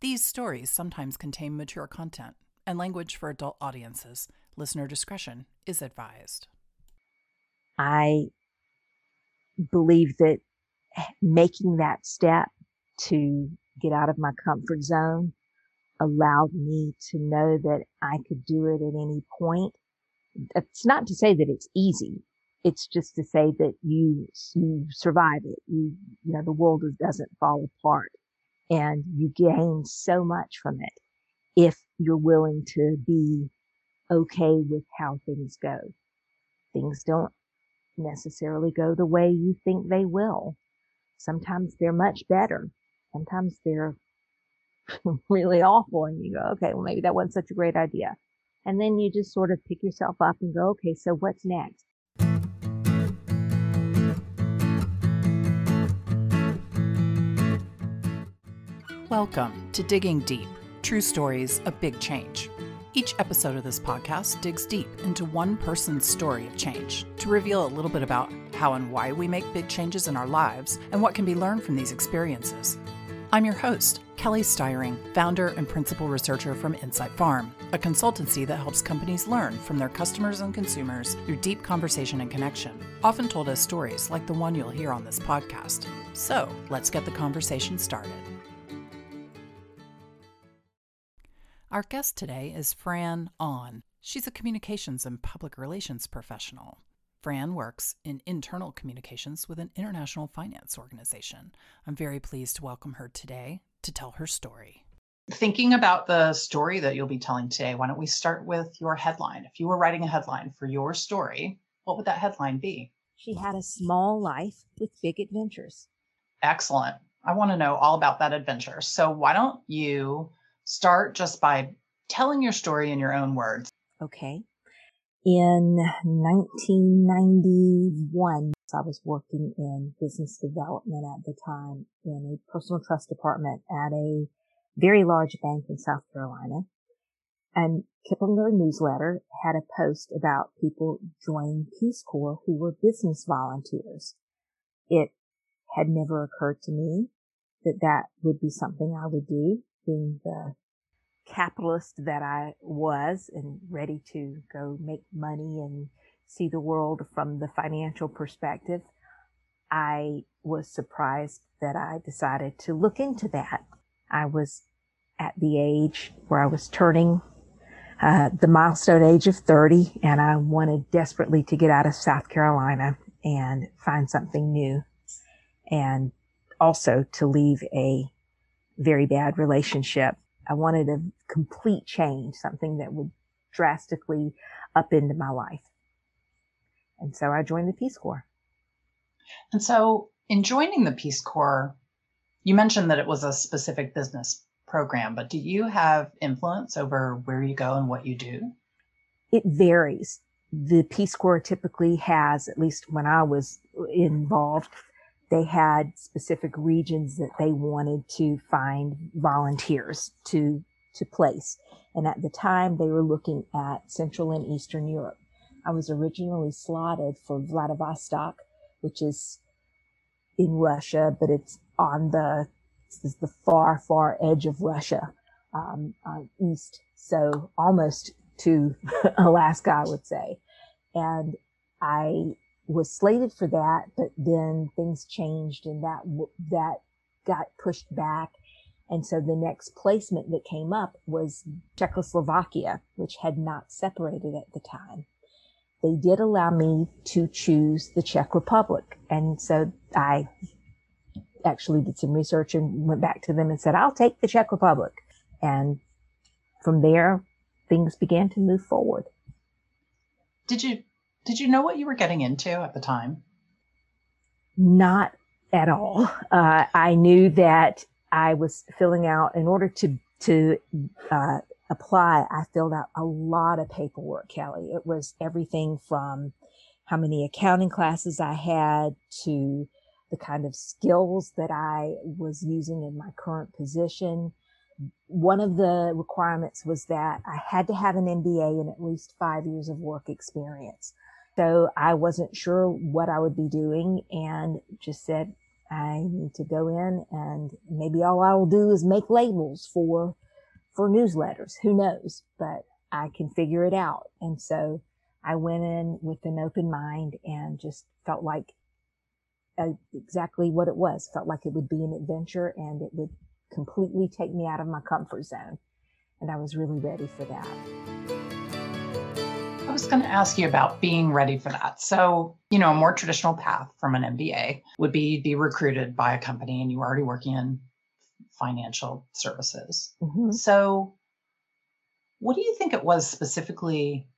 These stories sometimes contain mature content and language for adult audiences. Listener discretion is advised. I believe that making that step to get out of my comfort zone allowed me to know that I could do it at any point. It's not to say that it's easy. It's just to say that you, you survive it. You, you know, the world doesn't fall apart and you gain so much from it if you're willing to be okay with how things go. Things don't necessarily go the way you think they will. Sometimes they're much better. Sometimes they're really awful and you go, okay, well, maybe that wasn't such a great idea. And then you just sort of pick yourself up and go, okay, so what's next? Welcome to Digging Deep True Stories of Big Change. Each episode of this podcast digs deep into one person's story of change to reveal a little bit about how and why we make big changes in our lives and what can be learned from these experiences. I'm your host, Kelly Styring, founder and principal researcher from Insight Farm, a consultancy that helps companies learn from their customers and consumers through deep conversation and connection, often told as stories like the one you'll hear on this podcast. So let's get the conversation started. Our guest today is Fran On. She's a communications and public relations professional. Fran works in internal communications with an international finance organization. I'm very pleased to welcome her today to tell her story. Thinking about the story that you'll be telling today, why don't we start with your headline? If you were writing a headline for your story, what would that headline be? She had a small life with big adventures. Excellent. I want to know all about that adventure. So, why don't you start just by telling your story in your own words? Okay. In 1991, I was working in business development at the time in a personal trust department at a very large bank in South Carolina. And Kiplinger newsletter had a post about people joining Peace Corps who were business volunteers. It had never occurred to me that that would be something I would do, being the capitalist that I was and ready to go make money and see the world from the financial perspective, I was surprised that I decided to look into that. I was at the age where I was turning uh, the milestone age of 30 and I wanted desperately to get out of South Carolina and find something new and also to leave a very bad relationship I wanted a complete change, something that would drastically upend my life. And so I joined the Peace Corps. And so, in joining the Peace Corps, you mentioned that it was a specific business program, but do you have influence over where you go and what you do? It varies. The Peace Corps typically has, at least when I was involved, they had specific regions that they wanted to find volunteers to to place. And at the time they were looking at Central and Eastern Europe. I was originally slotted for Vladivostok, which is in Russia, but it's on the it's the far, far edge of Russia, um, east. So almost to Alaska, I would say. And I was slated for that, but then things changed and that, that got pushed back. And so the next placement that came up was Czechoslovakia, which had not separated at the time. They did allow me to choose the Czech Republic. And so I actually did some research and went back to them and said, I'll take the Czech Republic. And from there, things began to move forward. Did you did you know what you were getting into at the time? Not at all. Uh, I knew that I was filling out in order to to uh, apply. I filled out a lot of paperwork, Kelly. It was everything from how many accounting classes I had to the kind of skills that I was using in my current position. One of the requirements was that I had to have an MBA and at least five years of work experience. So I wasn't sure what I would be doing and just said, I need to go in and maybe all I will do is make labels for, for newsletters. Who knows? But I can figure it out. And so I went in with an open mind and just felt like uh, exactly what it was. Felt like it would be an adventure and it would completely take me out of my comfort zone. And I was really ready for that. I was going to ask you about being ready for that. So, you know, a more traditional path from an MBA would be be recruited by a company and you were already working in financial services. Mm-hmm. So, what do you think it was specifically?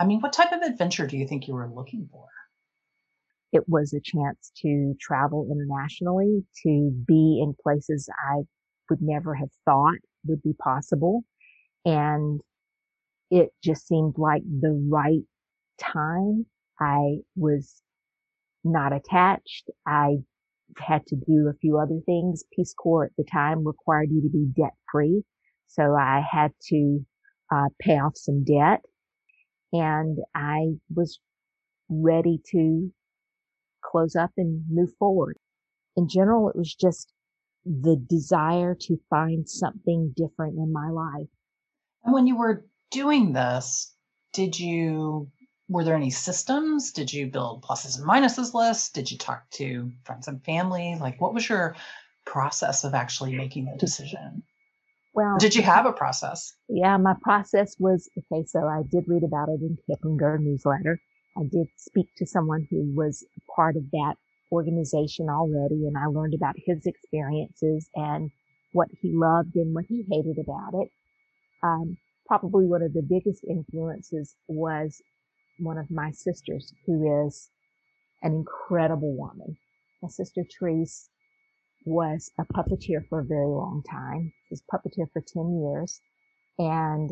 I mean, what type of adventure do you think you were looking for? It was a chance to travel internationally, to be in places I would never have thought would be possible. And it just seemed like the right time. I was not attached. I had to do a few other things. Peace Corps at the time required you to be debt free. So I had to uh, pay off some debt and I was ready to close up and move forward. In general, it was just the desire to find something different in my life. And when you were doing this, did you, were there any systems? Did you build pluses and minuses lists? Did you talk to friends and family? Like, what was your process of actually making the decision? Well, did you have a process? Yeah, my process was okay. So I did read about it in Kiplinger newsletter. I did speak to someone who was part of that organization already, and I learned about his experiences and what he loved and what he hated about it. Um, probably one of the biggest influences was one of my sisters, who is an incredible woman. My sister Therese was a puppeteer for a very long time. She was puppeteer for 10 years. And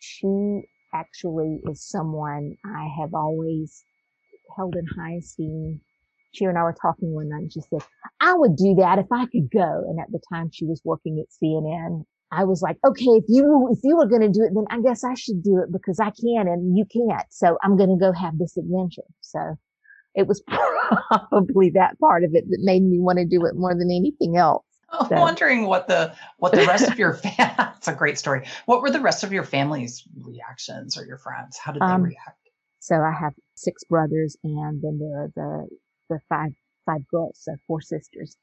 she actually is someone I have always held in high esteem. She and I were talking one night and she said, I would do that if I could go. And at the time she was working at CNN. I was like, okay, if you, if you were going to do it, then I guess I should do it because I can and you can't. So I'm going to go have this adventure. So it was probably that part of it that made me want to do it more than anything else. I'm so. wondering what the what the rest of your family. That's a great story. What were the rest of your family's reactions or your friends? How did they um, react? So I have six brothers, and then there are the the five five girls, so four sisters.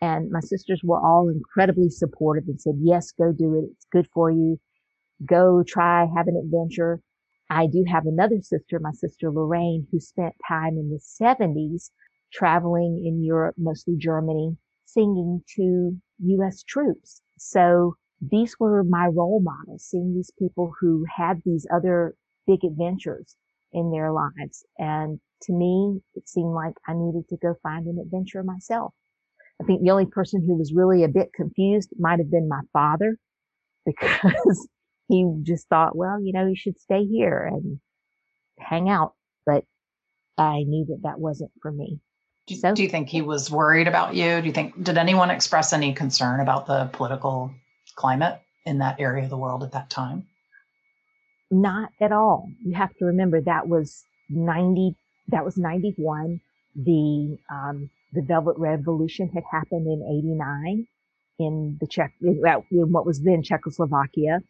And my sisters were all incredibly supportive and said, "Yes, go do it. It's good for you. Go try, have an adventure." I do have another sister, my sister Lorraine, who spent time in the 70s traveling in Europe, mostly Germany, singing to U.S. troops. So these were my role models, seeing these people who had these other big adventures in their lives. And to me, it seemed like I needed to go find an adventure myself. I think the only person who was really a bit confused might have been my father because he just thought, well, you know, you should stay here and hang out. But I knew that that wasn't for me. Do, so, do you think he was worried about you? Do you think, did anyone express any concern about the political climate in that area of the world at that time? Not at all. You have to remember that was 90, that was 91. The, um, the Velvet Revolution had happened in 89 in the Czech, in what was then Czechoslovakia.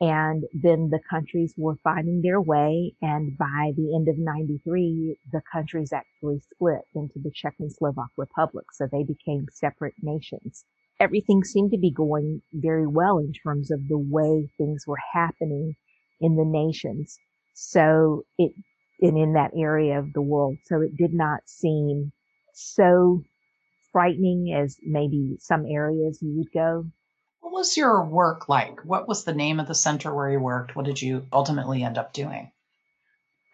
And then the countries were finding their way. And by the end of 93, the countries actually split into the Czech and Slovak republics. So they became separate nations. Everything seemed to be going very well in terms of the way things were happening in the nations. So it, and in that area of the world. So it did not seem so frightening as maybe some areas you would go. What was your work like? What was the name of the center where you worked? What did you ultimately end up doing?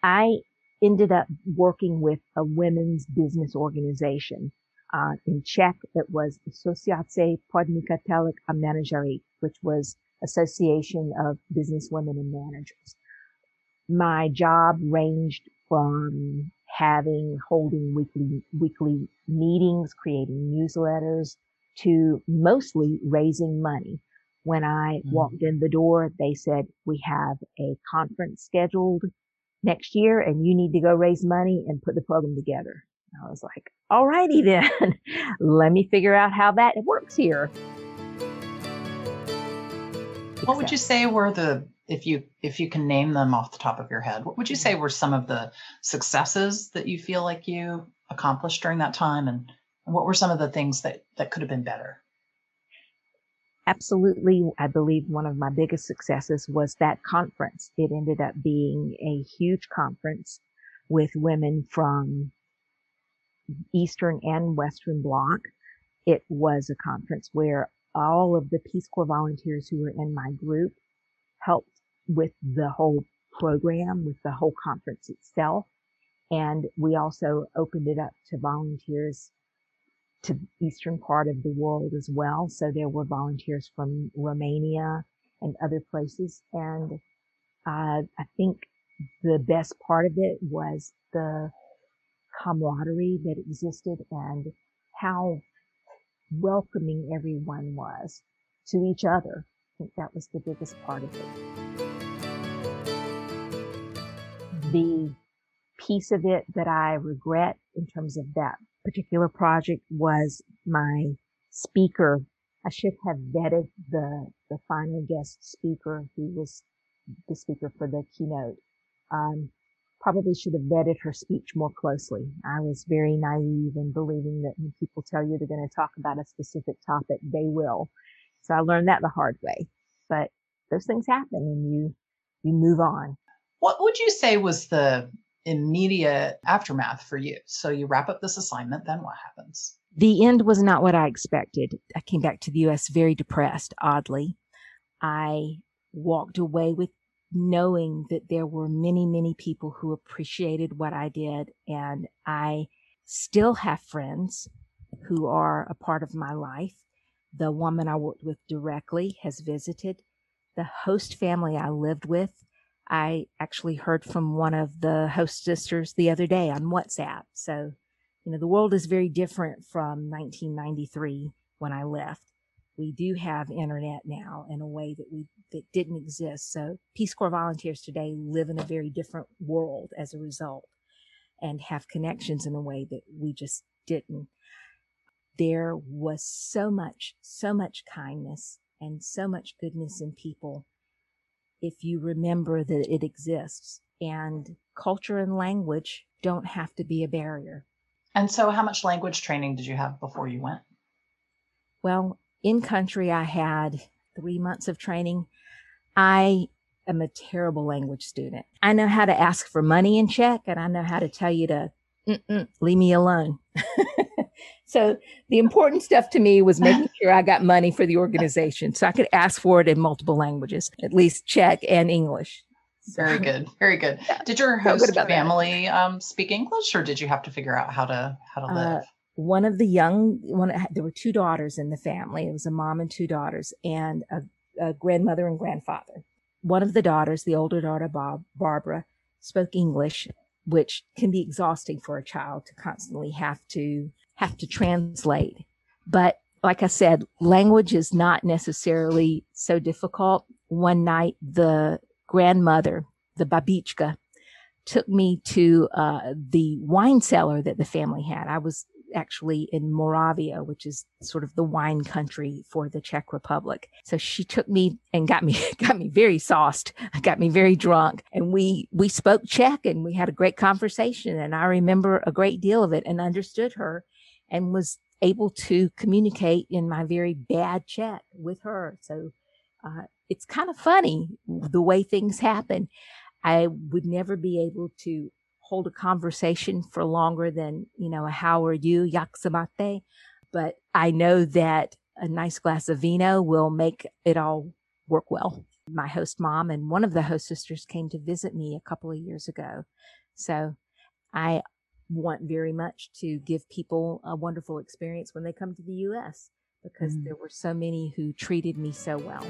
I ended up working with a women's business organization. Uh, in Czech, it was Asociace Podnikatelek a Manažerí, which was Association of Business Women and Managers. My job ranged from having, holding weekly, weekly meetings, creating newsletters, to mostly raising money. When I mm-hmm. walked in the door, they said, we have a conference scheduled next year and you need to go raise money and put the program together. I was like, all righty then, let me figure out how that works here. What would you say were the if you if you can name them off the top of your head, what would you say were some of the successes that you feel like you accomplished during that time and, and what were some of the things that that could have been better? Absolutely, I believe one of my biggest successes was that conference. It ended up being a huge conference with women from Eastern and Western Bloc. It was a conference where all of the Peace Corps volunteers who were in my group helped with the whole program, with the whole conference itself. And we also opened it up to volunteers to the eastern part of the world as well. So there were volunteers from Romania and other places. And uh, I think the best part of it was the camaraderie that existed and how welcoming everyone was to each other. I think that was the biggest part of it. The piece of it that I regret in terms of that particular project was my speaker. I should have vetted the, the final guest speaker who was the speaker for the keynote. Um, probably should have vetted her speech more closely. I was very naive in believing that when people tell you they're going to talk about a specific topic, they will. So I learned that the hard way. But those things happen and you you move on. What would you say was the immediate aftermath for you? So you wrap up this assignment, then what happens? The end was not what I expected. I came back to the US very depressed, oddly. I walked away with knowing that there were many, many people who appreciated what I did. And I still have friends who are a part of my life. The woman I worked with directly has visited. The host family I lived with, I actually heard from one of the host sisters the other day on WhatsApp. So, you know, the world is very different from 1993 when I left we do have internet now in a way that we that didn't exist. So Peace Corps volunteers today live in a very different world as a result and have connections in a way that we just didn't. There was so much, so much kindness and so much goodness in people if you remember that it exists. And culture and language don't have to be a barrier. And so, how much language training did you have before you went? Well, in country, I had three months of training. I am a terrible language student. I know how to ask for money in Czech and I know how to tell you to leave me alone. so the important stuff to me was making sure I got money for the organization so I could ask for it in multiple languages, at least Czech and English. Very good. Very good. Did your host family um, speak English or did you have to figure out how to how to live? Uh, one of the young one there were two daughters in the family it was a mom and two daughters and a, a grandmother and grandfather one of the daughters the older daughter bob barbara spoke english which can be exhausting for a child to constantly have to have to translate but like i said language is not necessarily so difficult one night the grandmother the babichka took me to uh, the wine cellar that the family had. I was actually in Moravia, which is sort of the wine country for the Czech Republic. So she took me and got me got me very sauced, got me very drunk, and we we spoke Czech and we had a great conversation. And I remember a great deal of it and understood her, and was able to communicate in my very bad chat with her. So uh, it's kind of funny the way things happen. I would never be able to hold a conversation for longer than, you know, how are you, yaksamate. But I know that a nice glass of vino will make it all work well. My host mom and one of the host sisters came to visit me a couple of years ago. So I want very much to give people a wonderful experience when they come to the US because mm. there were so many who treated me so well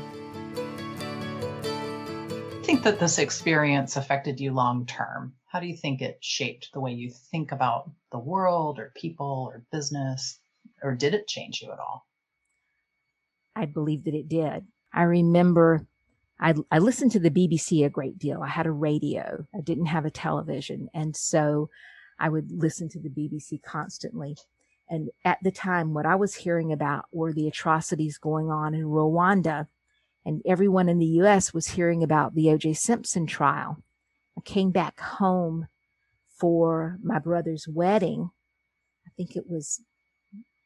I think that this experience affected you long term? How do you think it shaped the way you think about the world or people or business? Or did it change you at all? I believe that it did. I remember I, I listened to the BBC a great deal. I had a radio. I didn't have a television. And so I would listen to the BBC constantly. And at the time, what I was hearing about were the atrocities going on in Rwanda. And everyone in the US was hearing about the OJ Simpson trial. I came back home for my brother's wedding. I think it was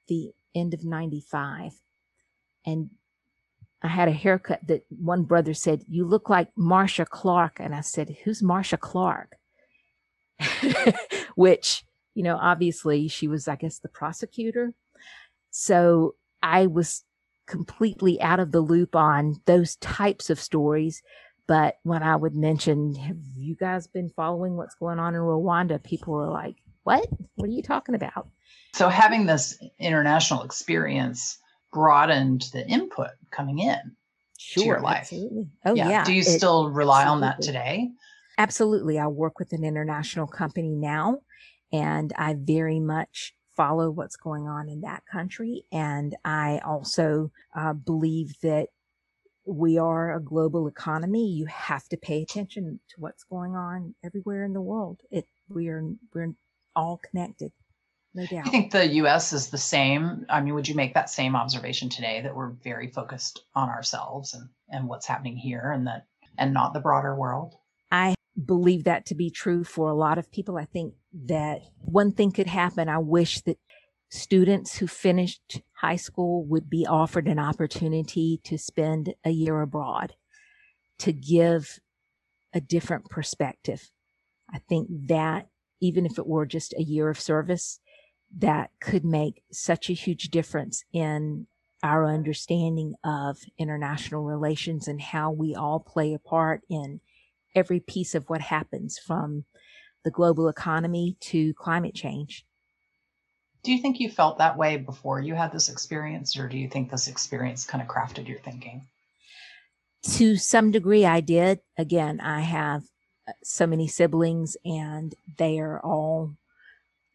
the end of 95. And I had a haircut that one brother said, You look like Marcia Clark. And I said, Who's Marcia Clark? Which, you know, obviously she was, I guess, the prosecutor. So I was completely out of the loop on those types of stories. But when I would mention, Have you guys been following what's going on in Rwanda? People were like, What? What are you talking about? So having this international experience broadened the input coming in sure, to your life. Absolutely. Oh yeah. yeah. Do you it, still rely absolutely. on that today? Absolutely. I work with an international company now and I very much follow what's going on in that country. And I also uh, believe that we are a global economy. You have to pay attention to what's going on everywhere in the world. It we are we're all connected no doubt. I think the US is the same. I mean, would you make that same observation today that we're very focused on ourselves and, and what's happening here and that and not the broader world? Believe that to be true for a lot of people. I think that one thing could happen. I wish that students who finished high school would be offered an opportunity to spend a year abroad to give a different perspective. I think that even if it were just a year of service, that could make such a huge difference in our understanding of international relations and how we all play a part in every piece of what happens from the global economy to climate change. Do you think you felt that way before you had this experience, or do you think this experience kind of crafted your thinking? To some degree, I did. Again, I have uh, so many siblings, and they are all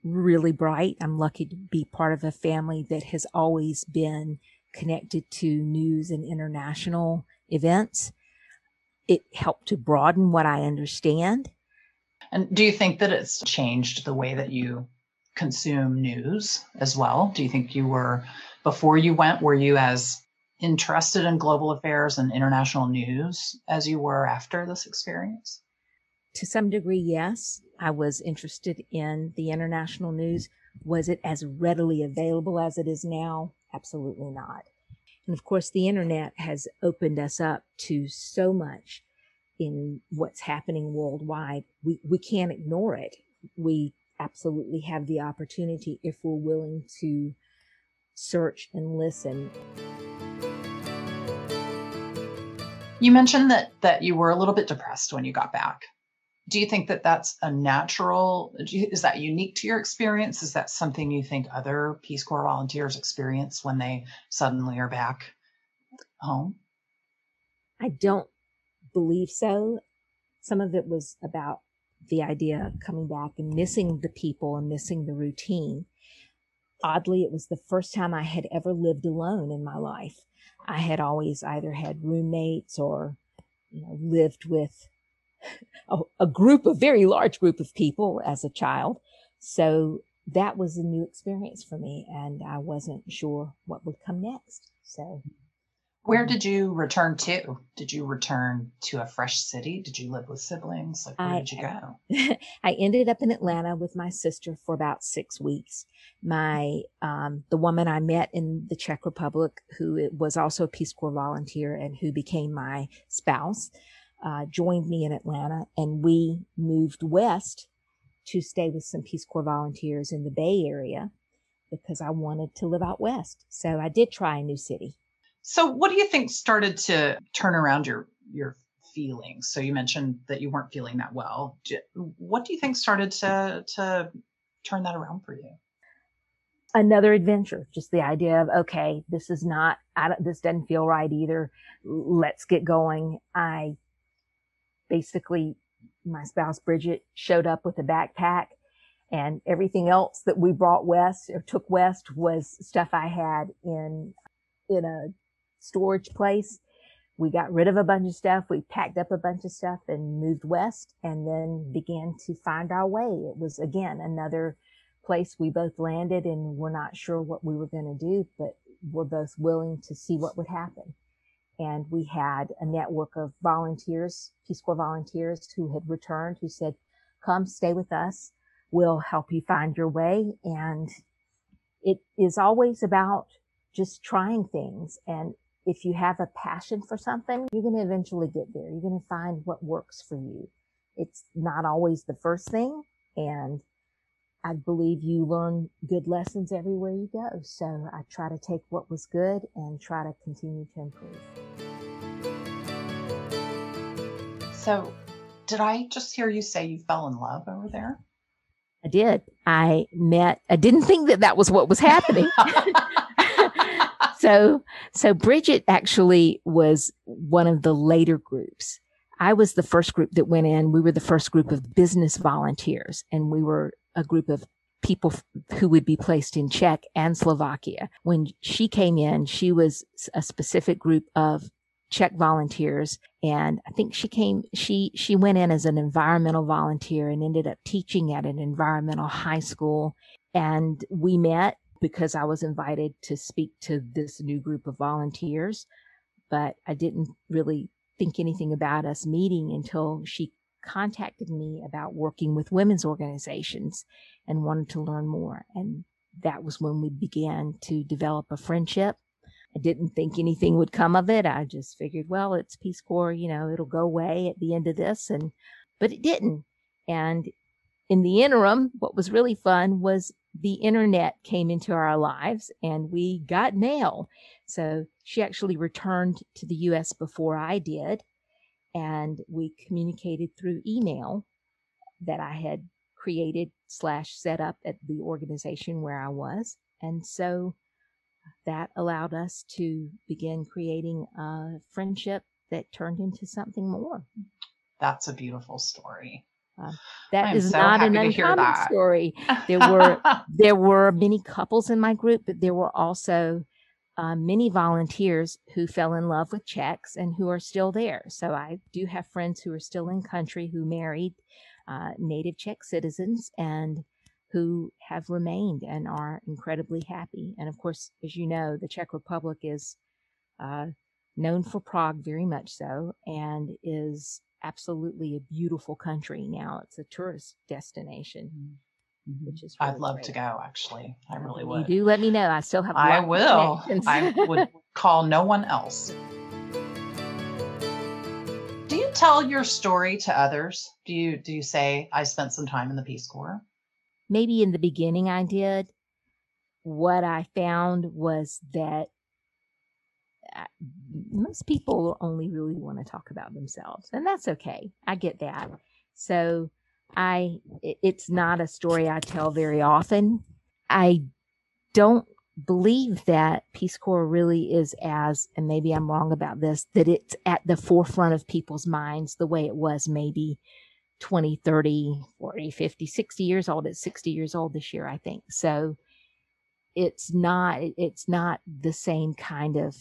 really bright. I'm lucky to be part of a family that has always been connected to news and international events. It helped to broaden what I understand. And do you think that it's changed the way that you consume news as well? Do you think you were, before you went, were you as interested in global affairs and international news as you were after this experience? To some degree, yes. I was interested in the international news. Was it as readily available as it is now? Absolutely not. And of course, the internet has opened us up to so much in what's happening worldwide. We, we can't ignore it. We absolutely have the opportunity if we're willing to search and listen. You mentioned that that you were a little bit depressed when you got back do you think that that's a natural is that unique to your experience? Is that something you think other peace corps volunteers experience when they suddenly are back home? I don't believe so. Some of it was about the idea of coming back and missing the people and missing the routine. Oddly it was the first time i had ever lived alone in my life. I had always either had roommates or you know lived with a, a group, a very large group of people as a child. So that was a new experience for me and I wasn't sure what would come next. So where um, did you return to? Did you return to a fresh city? Did you live with siblings? Like where I, did you go? I ended up in Atlanta with my sister for about six weeks. My um, the woman I met in the Czech Republic, who was also a Peace Corps volunteer and who became my spouse, uh, joined me in Atlanta, and we moved west to stay with some Peace Corps volunteers in the Bay Area because I wanted to live out west. So I did try a new city. So, what do you think started to turn around your your feelings? So, you mentioned that you weren't feeling that well. What do you think started to to turn that around for you? Another adventure, just the idea of okay, this is not, I don't, this doesn't feel right either. Let's get going. I basically my spouse Bridget showed up with a backpack and everything else that we brought west or took west was stuff I had in in a storage place. we got rid of a bunch of stuff. We packed up a bunch of stuff and moved west and then began to find our way. It was again another place we both landed and we're not sure what we were going to do, but we're both willing to see what would happen. And we had a network of volunteers, Peace Corps volunteers who had returned, who said, come stay with us. We'll help you find your way. And it is always about just trying things. And if you have a passion for something, you're going to eventually get there. You're going to find what works for you. It's not always the first thing. And I believe you learn good lessons everywhere you go. So I try to take what was good and try to continue to improve. So, did I just hear you say you fell in love over there? I did. I met, I didn't think that that was what was happening. so, so Bridget actually was one of the later groups. I was the first group that went in. We were the first group of business volunteers and we were a group of people who would be placed in Czech and Slovakia. When she came in, she was a specific group of Czech volunteers. And I think she came, she, she went in as an environmental volunteer and ended up teaching at an environmental high school. And we met because I was invited to speak to this new group of volunteers, but I didn't really think anything about us meeting until she contacted me about working with women's organizations and wanted to learn more. And that was when we began to develop a friendship. I didn't think anything would come of it. I just figured, well, it's Peace Corps, you know, it'll go away at the end of this. And, but it didn't. And in the interim, what was really fun was the internet came into our lives and we got mail. So she actually returned to the US before I did and we communicated through email that I had created slash set up at the organization where I was. And so that allowed us to begin creating a friendship that turned into something more. That's a beautiful story. Uh, that is so not an uncommon story. There were there were many couples in my group, but there were also uh, many volunteers who fell in love with Czechs and who are still there. So I do have friends who are still in country who married uh, native Czech citizens and who have remained and are incredibly happy. And of course, as you know, the Czech Republic is uh, known for Prague very much so and is absolutely a beautiful country now. It's a tourist destination. Mm-hmm mm-hmm. which is really I'd love great. to go. Actually, I really would. You do let me know. I still have. I will. I would call no one else. Do you tell your story to others? Do you do you say I spent some time in the Peace Corps? Maybe in the beginning I did. What I found was that uh, most people only really want to talk about themselves, and that's okay. I get that. So I it's not a story I tell very often. I don't believe that Peace Corps really is as, and maybe I'm wrong about this, that it's at the forefront of people's minds the way it was maybe 20, 30, 40, 50, 60 years old. It's 60 years old this year, I think. So it's not, it's not the same kind of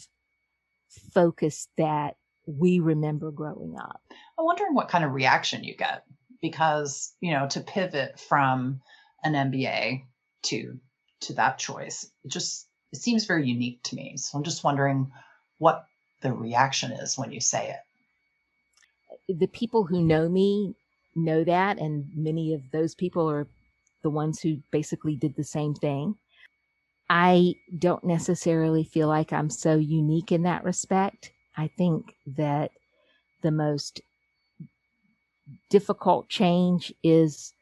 focus that we remember growing up. I'm wondering what kind of reaction you get because you know to pivot from an MBA to to that choice it just it seems very unique to me so i'm just wondering what the reaction is when you say it the people who know me know that and many of those people are the ones who basically did the same thing i don't necessarily feel like i'm so unique in that respect i think that the most difficult change is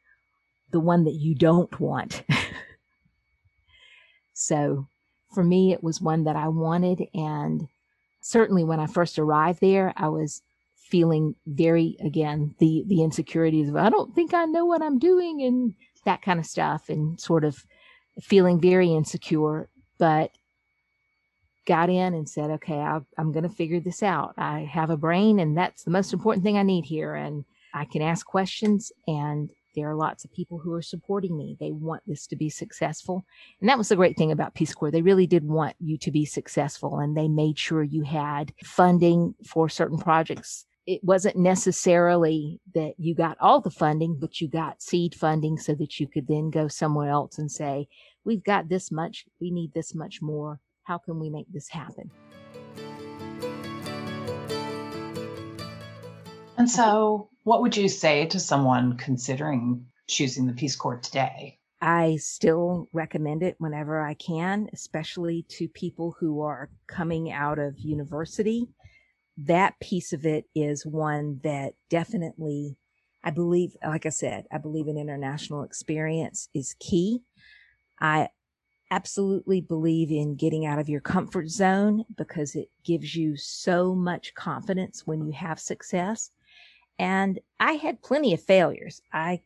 the one that you don't want. so for me, it was one that I wanted. And certainly when I first arrived there, I was feeling very, again, the, the insecurities of, I don't think I know what I'm doing and that kind of stuff and sort of feeling very insecure, but got in and said, okay, i am going to figure this out. I have a brain and that's the most important thing I need here. And I can ask questions and there are lots of people who are supporting me. They want this to be successful. And that was the great thing about Peace Corps. They really did want you to be successful and they made sure you had funding for certain projects. It wasn't necessarily that you got all the funding, but you got seed funding so that you could then go somewhere else and say, we've got this much, we need this much more. How can we make this happen? And so, what would you say to someone considering choosing the Peace Corps today? I still recommend it whenever I can, especially to people who are coming out of university. That piece of it is one that definitely, I believe, like I said, I believe an international experience is key. I absolutely believe in getting out of your comfort zone because it gives you so much confidence when you have success. And I had plenty of failures. I,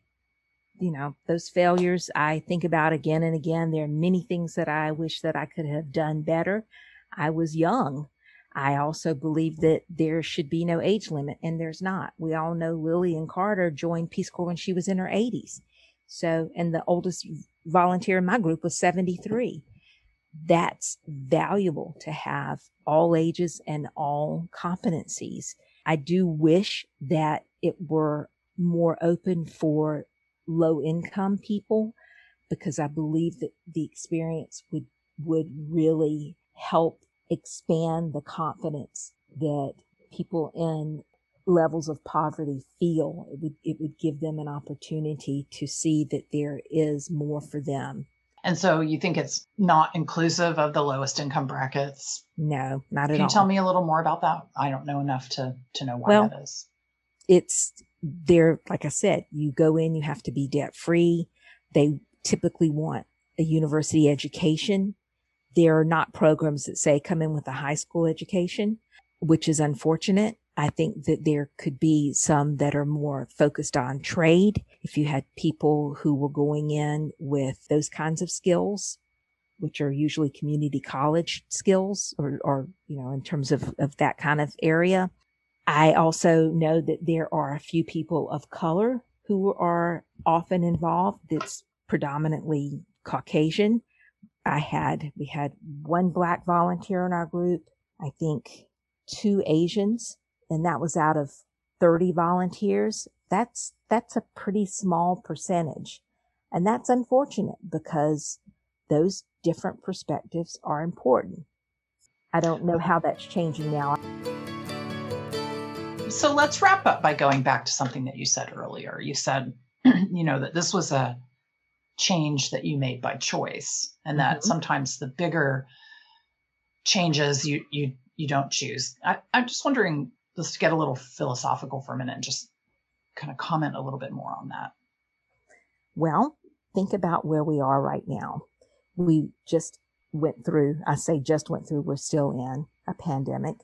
you know, those failures I think about again and again. There are many things that I wish that I could have done better. I was young. I also believe that there should be no age limit, and there's not. We all know Lillian Carter joined Peace Corps when she was in her 80s. So, and the oldest volunteer in my group was 73. That's valuable to have all ages and all competencies. I do wish that it were more open for low income people because I believe that the experience would, would really help expand the confidence that people in levels of poverty feel. It would, it would give them an opportunity to see that there is more for them. And so you think it's not inclusive of the lowest income brackets? No, not at all. Can you tell me a little more about that? I don't know enough to to know why well, that is. It's there, like I said, you go in, you have to be debt free. They typically want a university education. There are not programs that say come in with a high school education, which is unfortunate. I think that there could be some that are more focused on trade. If you had people who were going in with those kinds of skills, which are usually community college skills or, or, you know, in terms of, of that kind of area. I also know that there are a few people of color who are often involved. That's predominantly Caucasian. I had, we had one black volunteer in our group. I think two Asians and that was out of 30 volunteers. That's, that's a pretty small percentage. And that's unfortunate because those different perspectives are important. I don't know how that's changing now. So let's wrap up by going back to something that you said earlier. You said, you know, that this was a change that you made by choice and that mm-hmm. sometimes the bigger changes you you you don't choose. I, I'm just wondering let's get a little philosophical for a minute and just kind of comment a little bit more on that. Well, think about where we are right now. We just went through, I say just went through, we're still in a pandemic.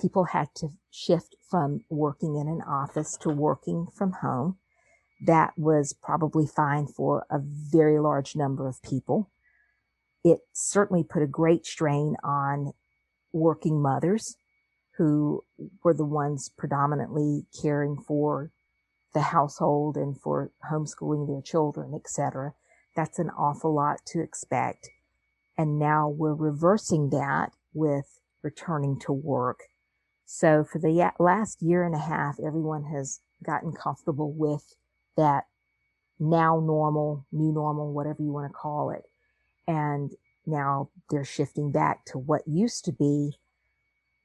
People had to shift from working in an office to working from home. That was probably fine for a very large number of people. It certainly put a great strain on working mothers who were the ones predominantly caring for the household and for homeschooling their children, etc. That's an awful lot to expect. And now we're reversing that with returning to work. So for the last year and a half, everyone has gotten comfortable with that now normal, new normal, whatever you want to call it. And now they're shifting back to what used to be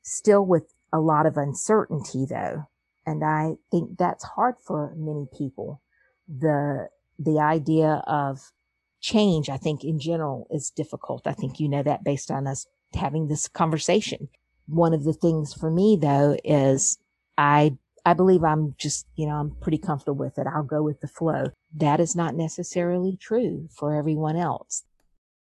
still with a lot of uncertainty though. And I think that's hard for many people. The, the idea of change, I think in general is difficult. I think you know that based on us having this conversation. One of the things for me though is I, I believe I'm just, you know, I'm pretty comfortable with it. I'll go with the flow. That is not necessarily true for everyone else.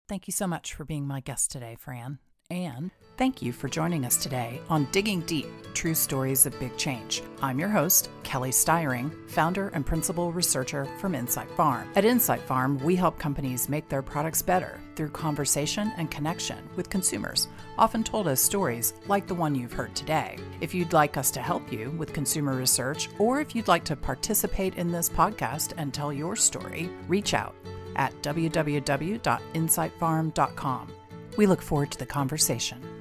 Thank you so much for being my guest today, Fran. And Thank you for joining us today on Digging Deep True Stories of Big Change. I'm your host, Kelly Styring, founder and principal researcher from Insight Farm. At Insight Farm, we help companies make their products better through conversation and connection with consumers, often told as stories like the one you've heard today. If you'd like us to help you with consumer research, or if you'd like to participate in this podcast and tell your story, reach out at www.insightfarm.com. We look forward to the conversation.